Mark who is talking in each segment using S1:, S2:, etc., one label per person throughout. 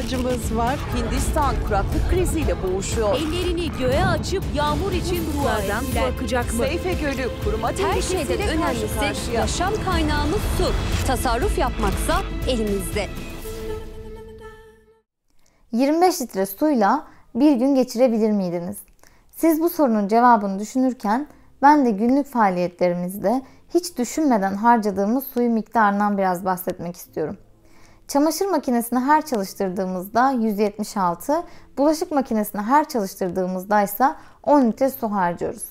S1: ihtiyacımız var. Hindistan kuraklık kriziyle boğuşuyor.
S2: Ellerini göğe açıp yağmur için
S3: su akacak mı?
S1: Seyfe Gölü kuruma
S2: Her şeyden önemlisi yaşam kaynağımız su. Tasarruf yapmaksa elimizde.
S4: 25 litre suyla bir gün geçirebilir miydiniz? Siz bu sorunun cevabını düşünürken ben de günlük faaliyetlerimizde hiç düşünmeden harcadığımız suyu miktarından biraz bahsetmek istiyorum. Çamaşır makinesini her çalıştırdığımızda 176, bulaşık makinesini her çalıştırdığımızda ise 10 litre su harcıyoruz.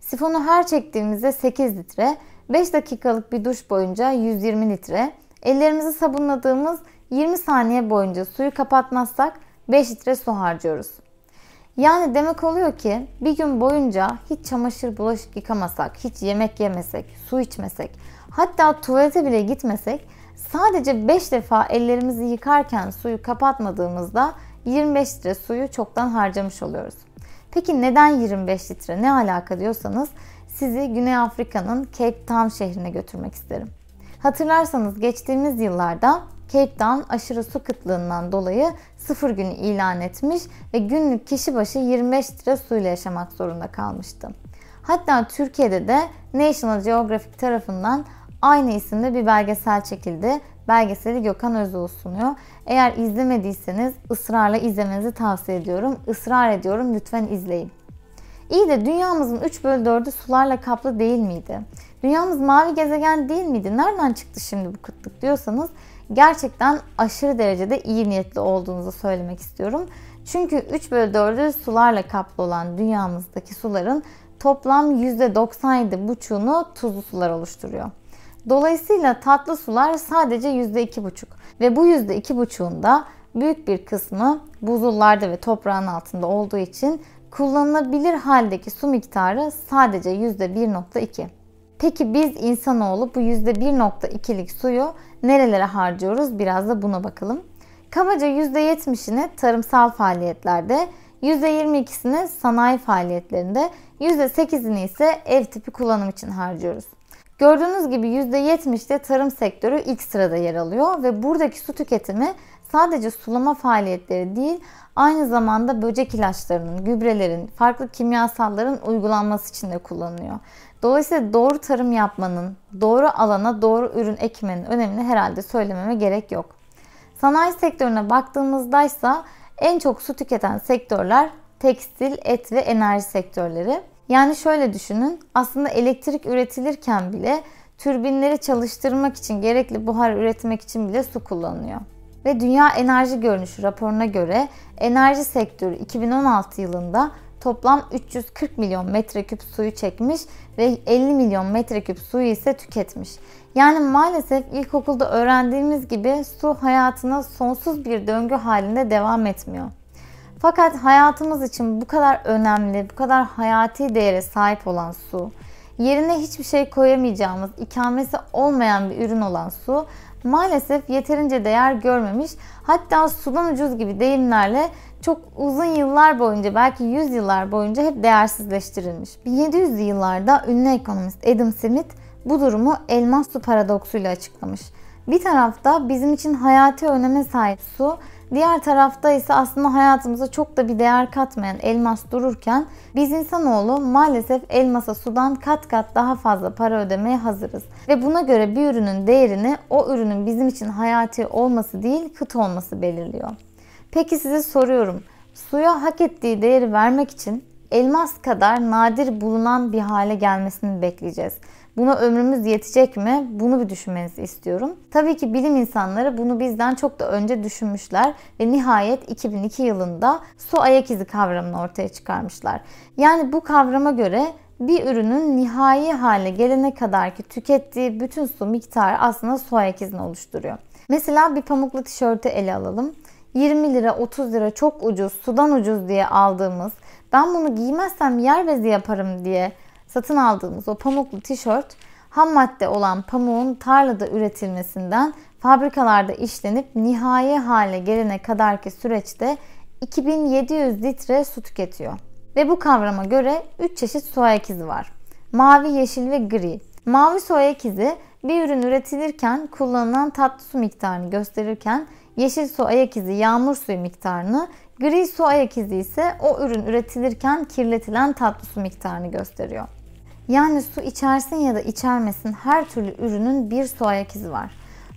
S4: Sifonu her çektiğimizde 8 litre, 5 dakikalık bir duş boyunca 120 litre, ellerimizi sabunladığımız 20 saniye boyunca suyu kapatmazsak 5 litre su harcıyoruz. Yani demek oluyor ki bir gün boyunca hiç çamaşır bulaşık yıkamasak, hiç yemek yemesek, su içmesek, hatta tuvalete bile gitmesek sadece 5 defa ellerimizi yıkarken suyu kapatmadığımızda 25 litre suyu çoktan harcamış oluyoruz. Peki neden 25 litre ne alaka diyorsanız sizi Güney Afrika'nın Cape Town şehrine götürmek isterim. Hatırlarsanız geçtiğimiz yıllarda Cape Town aşırı su kıtlığından dolayı sıfır günü ilan etmiş ve günlük kişi başı 25 litre suyla yaşamak zorunda kalmıştı. Hatta Türkiye'de de National Geographic tarafından aynı isimde bir belgesel çekildi. Belgeseli Gökhan Özoğlu sunuyor. Eğer izlemediyseniz ısrarla izlemenizi tavsiye ediyorum. Israr ediyorum lütfen izleyin. İyi de dünyamızın 3 bölü 4'ü sularla kaplı değil miydi? Dünyamız mavi gezegen değil miydi? Nereden çıktı şimdi bu kıtlık diyorsanız gerçekten aşırı derecede iyi niyetli olduğunuzu söylemek istiyorum. Çünkü 3 bölü 4'ü sularla kaplı olan dünyamızdaki suların toplam %97,5'unu tuzlu sular oluşturuyor. Dolayısıyla tatlı sular sadece %2,5 ve bu %2,5'unda büyük bir kısmı buzullarda ve toprağın altında olduğu için kullanılabilir haldeki su miktarı sadece %1,2. Peki biz insanoğlu bu %1,2'lik suyu nerelere harcıyoruz? Biraz da buna bakalım. Kabaca %70'ini tarımsal faaliyetlerde, %22'sini sanayi faaliyetlerinde, %8'ini ise ev tipi kullanım için harcıyoruz. Gördüğünüz gibi %70'de tarım sektörü ilk sırada yer alıyor ve buradaki su tüketimi sadece sulama faaliyetleri değil, aynı zamanda böcek ilaçlarının, gübrelerin, farklı kimyasalların uygulanması için de kullanılıyor. Dolayısıyla doğru tarım yapmanın, doğru alana doğru ürün ekmenin önemini herhalde söylememe gerek yok. Sanayi sektörüne baktığımızda ise en çok su tüketen sektörler tekstil, et ve enerji sektörleri. Yani şöyle düşünün, aslında elektrik üretilirken bile türbinleri çalıştırmak için, gerekli buhar üretmek için bile su kullanılıyor. Ve Dünya Enerji Görünüşü raporuna göre enerji sektörü 2016 yılında toplam 340 milyon metreküp suyu çekmiş ve 50 milyon metreküp suyu ise tüketmiş. Yani maalesef ilkokulda öğrendiğimiz gibi su hayatına sonsuz bir döngü halinde devam etmiyor. Fakat hayatımız için bu kadar önemli, bu kadar hayati değere sahip olan su, yerine hiçbir şey koyamayacağımız, ikamesi olmayan bir ürün olan su maalesef yeterince değer görmemiş. Hatta sudan ucuz gibi deyimlerle çok uzun yıllar boyunca belki 100 yıllar boyunca hep değersizleştirilmiş. 1700'lü yıllarda ünlü ekonomist Adam Smith bu durumu elmas su paradoksuyla açıklamış. Bir tarafta bizim için hayati öneme sahip su, diğer tarafta ise aslında hayatımıza çok da bir değer katmayan elmas dururken biz insanoğlu maalesef elmasa sudan kat kat daha fazla para ödemeye hazırız. Ve buna göre bir ürünün değerini o ürünün bizim için hayati olması değil kıt olması belirliyor. Peki size soruyorum. Suya hak ettiği değeri vermek için elmas kadar nadir bulunan bir hale gelmesini bekleyeceğiz. Buna ömrümüz yetecek mi? Bunu bir düşünmenizi istiyorum. Tabii ki bilim insanları bunu bizden çok da önce düşünmüşler ve nihayet 2002 yılında su ayak izi kavramını ortaya çıkarmışlar. Yani bu kavrama göre bir ürünün nihai hale gelene kadar ki tükettiği bütün su miktarı aslında su ayak izini oluşturuyor. Mesela bir pamuklu tişörtü ele alalım. 20 lira 30 lira çok ucuz sudan ucuz diye aldığımız ben bunu giymezsem yer bezi yaparım diye satın aldığımız o pamuklu tişört ham madde olan pamuğun tarlada üretilmesinden fabrikalarda işlenip nihai hale gelene kadarki süreçte 2700 litre su tüketiyor. Ve bu kavrama göre 3 çeşit su ayak izi var. Mavi, yeşil ve gri. Mavi su ayak izi bir ürün üretilirken kullanılan tatlı su miktarını gösterirken yeşil su ayak izi yağmur suyu miktarını, gri su ayak izi ise o ürün üretilirken kirletilen tatlı su miktarını gösteriyor. Yani su içersin ya da içermesin her türlü ürünün bir su ayak izi var.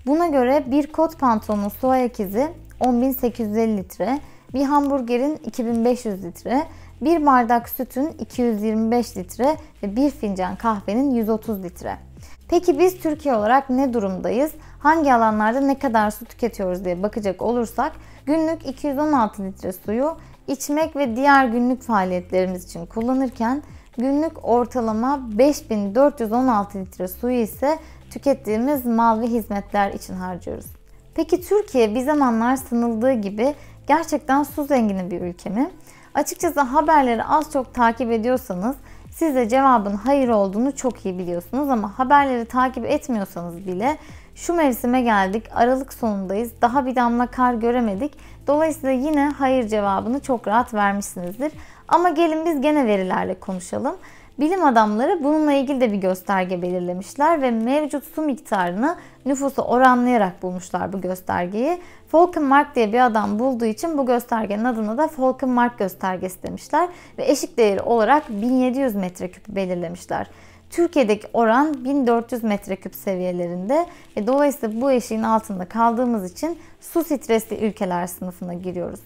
S4: Buna göre bir kot pantolonun su ayak izi 10.850 litre, bir hamburgerin 2500 litre, bir bardak sütün 225 litre ve bir fincan kahvenin 130 litre. Peki biz Türkiye olarak ne durumdayız? Hangi alanlarda ne kadar su tüketiyoruz diye bakacak olursak günlük 216 litre suyu içmek ve diğer günlük faaliyetlerimiz için kullanırken günlük ortalama 5416 litre suyu ise tükettiğimiz mal ve hizmetler için harcıyoruz. Peki Türkiye bir zamanlar sanıldığı gibi gerçekten su zengini bir ülke mi? Açıkçası haberleri az çok takip ediyorsanız siz de cevabın hayır olduğunu çok iyi biliyorsunuz ama haberleri takip etmiyorsanız bile şu mevsime geldik, Aralık sonundayız, daha bir damla kar göremedik. Dolayısıyla yine hayır cevabını çok rahat vermişsinizdir. Ama gelin biz gene verilerle konuşalım. Bilim adamları bununla ilgili de bir gösterge belirlemişler ve mevcut su miktarını nüfusu oranlayarak bulmuşlar bu göstergeyi. Falkenmark diye bir adam bulduğu için bu göstergenin adına da Falkenmark göstergesi demişler ve eşik değeri olarak 1700 metreküp belirlemişler. Türkiye'deki oran 1400 metreküp seviyelerinde ve dolayısıyla bu eşiğin altında kaldığımız için su stresli ülkeler sınıfına giriyoruz.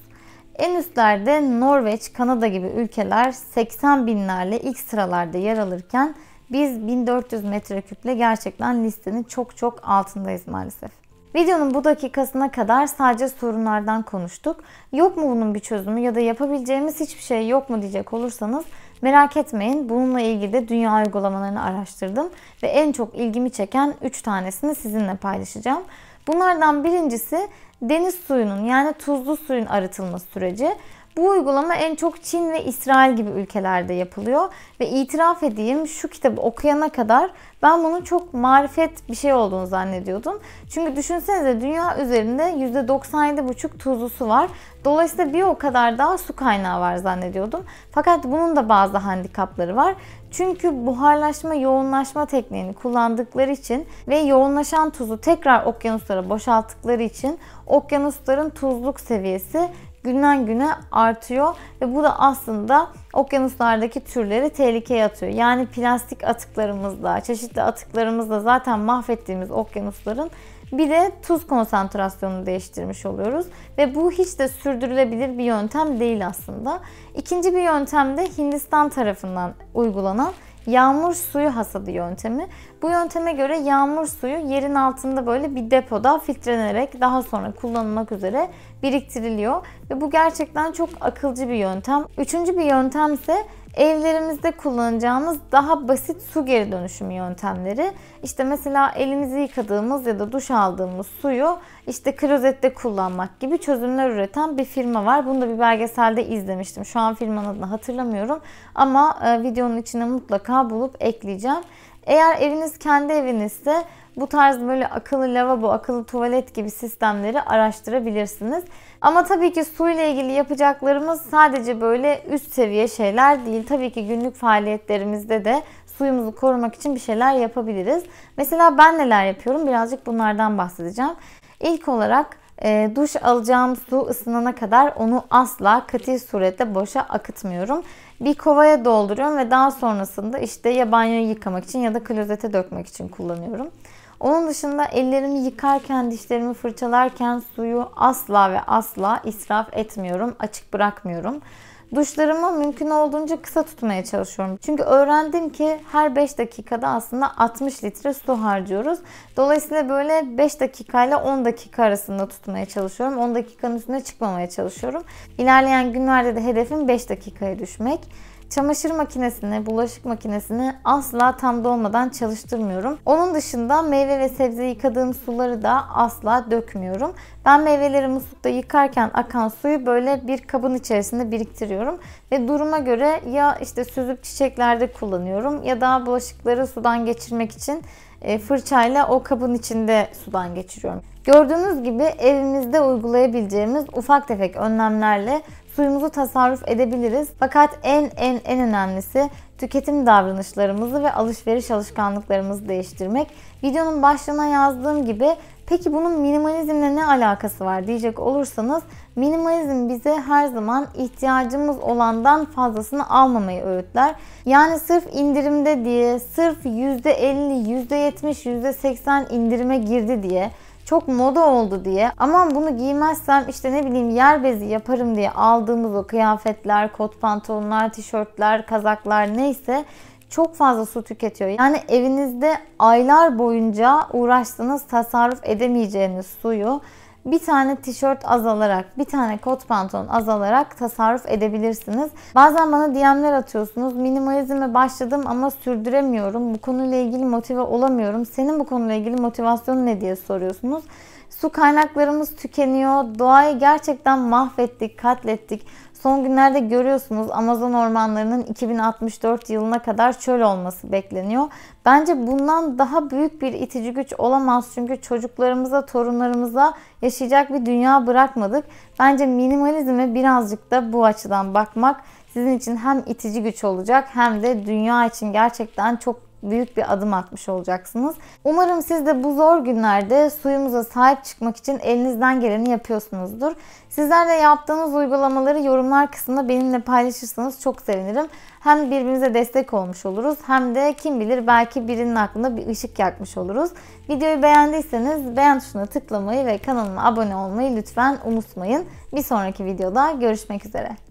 S4: En üstlerde Norveç, Kanada gibi ülkeler 80 binlerle ilk sıralarda yer alırken biz 1400 metreküple gerçekten listenin çok çok altındayız maalesef. Videonun bu dakikasına kadar sadece sorunlardan konuştuk. Yok mu bunun bir çözümü ya da yapabileceğimiz hiçbir şey yok mu diyecek olursanız merak etmeyin. Bununla ilgili de dünya uygulamalarını araştırdım ve en çok ilgimi çeken 3 tanesini sizinle paylaşacağım. Bunlardan birincisi deniz suyunun yani tuzlu suyun arıtılma süreci. Bu uygulama en çok Çin ve İsrail gibi ülkelerde yapılıyor ve itiraf edeyim şu kitabı okuyana kadar ben bunun çok marifet bir şey olduğunu zannediyordum. Çünkü düşünsenize dünya üzerinde %97,5 tuzlu su var. Dolayısıyla bir o kadar daha su kaynağı var zannediyordum. Fakat bunun da bazı handikapları var. Çünkü buharlaşma, yoğunlaşma tekniğini kullandıkları için ve yoğunlaşan tuzu tekrar okyanuslara boşalttıkları için okyanusların tuzluk seviyesi günden güne artıyor ve bu da aslında okyanuslardaki türleri tehlikeye atıyor. Yani plastik atıklarımızla, çeşitli atıklarımızla zaten mahvettiğimiz okyanusların bir de tuz konsantrasyonunu değiştirmiş oluyoruz ve bu hiç de sürdürülebilir bir yöntem değil aslında. İkinci bir yöntem de Hindistan tarafından uygulanan yağmur suyu hasadı yöntemi. Bu yönteme göre yağmur suyu yerin altında böyle bir depoda filtrenerek daha sonra kullanılmak üzere biriktiriliyor. Ve bu gerçekten çok akılcı bir yöntem. Üçüncü bir yöntem ise evlerimizde kullanacağımız daha basit su geri dönüşümü yöntemleri. İşte mesela elimizi yıkadığımız ya da duş aldığımız suyu işte klozette kullanmak gibi çözümler üreten bir firma var. Bunu da bir belgeselde izlemiştim. Şu an firmanın adını hatırlamıyorum ama e, videonun içine mutlaka bulup ekleyeceğim. Eğer eviniz kendi evinizse bu tarz böyle akıllı lavabo, akıllı tuvalet gibi sistemleri araştırabilirsiniz. Ama tabii ki su ile ilgili yapacaklarımız sadece böyle üst seviye şeyler değil. Tabii ki günlük faaliyetlerimizde de suyumuzu korumak için bir şeyler yapabiliriz. Mesela ben neler yapıyorum? Birazcık bunlardan bahsedeceğim. İlk olarak e, duş alacağım su ısınana kadar onu asla katı surette boşa akıtmıyorum. Bir kovaya dolduruyorum ve daha sonrasında işte ya banyoyu yıkamak için ya da klozete dökmek için kullanıyorum. Onun dışında ellerimi yıkarken, dişlerimi fırçalarken suyu asla ve asla israf etmiyorum, açık bırakmıyorum. Duşlarımı mümkün olduğunca kısa tutmaya çalışıyorum. Çünkü öğrendim ki her 5 dakikada aslında 60 litre su harcıyoruz. Dolayısıyla böyle 5 dakikayla 10 dakika arasında tutmaya çalışıyorum. 10 dakikanın üstüne çıkmamaya çalışıyorum. İlerleyen günlerde de hedefim 5 dakikaya düşmek. Çamaşır makinesini, bulaşık makinesini asla tam dolmadan çalıştırmıyorum. Onun dışında meyve ve sebze yıkadığım suları da asla dökmüyorum. Ben meyveleri muslukta yıkarken akan suyu böyle bir kabın içerisinde biriktiriyorum. Ve duruma göre ya işte süzüp çiçeklerde kullanıyorum ya da bulaşıkları sudan geçirmek için e, fırçayla o kabın içinde sudan geçiriyorum. Gördüğünüz gibi evimizde uygulayabileceğimiz ufak tefek önlemlerle suyumuzu tasarruf edebiliriz. Fakat en en en önemlisi tüketim davranışlarımızı ve alışveriş alışkanlıklarımızı değiştirmek. Videonun başlığına yazdığım gibi Peki bunun minimalizmle ne alakası var diyecek olursanız minimalizm bize her zaman ihtiyacımız olandan fazlasını almamayı öğütler. Yani sırf indirimde diye, sırf %50, %70, %80 indirime girdi diye çok moda oldu diye aman bunu giymezsem işte ne bileyim yer bezi yaparım diye aldığımız o kıyafetler, kot pantolonlar, tişörtler, kazaklar neyse çok fazla su tüketiyor. Yani evinizde aylar boyunca uğraştığınız tasarruf edemeyeceğiniz suyu bir tane tişört azalarak, bir tane kot pantolon azalarak tasarruf edebilirsiniz. Bazen bana DM'ler atıyorsunuz. Minimalizme başladım ama sürdüremiyorum. Bu konuyla ilgili motive olamıyorum. Senin bu konuyla ilgili motivasyonun ne diye soruyorsunuz. Su kaynaklarımız tükeniyor. Doğayı gerçekten mahvettik, katlettik. Son günlerde görüyorsunuz Amazon ormanlarının 2064 yılına kadar çöl olması bekleniyor. Bence bundan daha büyük bir itici güç olamaz. Çünkü çocuklarımıza, torunlarımıza yaşayacak bir dünya bırakmadık. Bence minimalizme birazcık da bu açıdan bakmak sizin için hem itici güç olacak hem de dünya için gerçekten çok büyük bir adım atmış olacaksınız. Umarım siz de bu zor günlerde suyumuza sahip çıkmak için elinizden geleni yapıyorsunuzdur. Sizler de yaptığınız uygulamaları yorumlar kısmında benimle paylaşırsanız çok sevinirim. Hem birbirimize destek olmuş oluruz hem de kim bilir belki birinin aklında bir ışık yakmış oluruz. Videoyu beğendiyseniz beğen tuşuna tıklamayı ve kanalıma abone olmayı lütfen unutmayın. Bir sonraki videoda görüşmek üzere.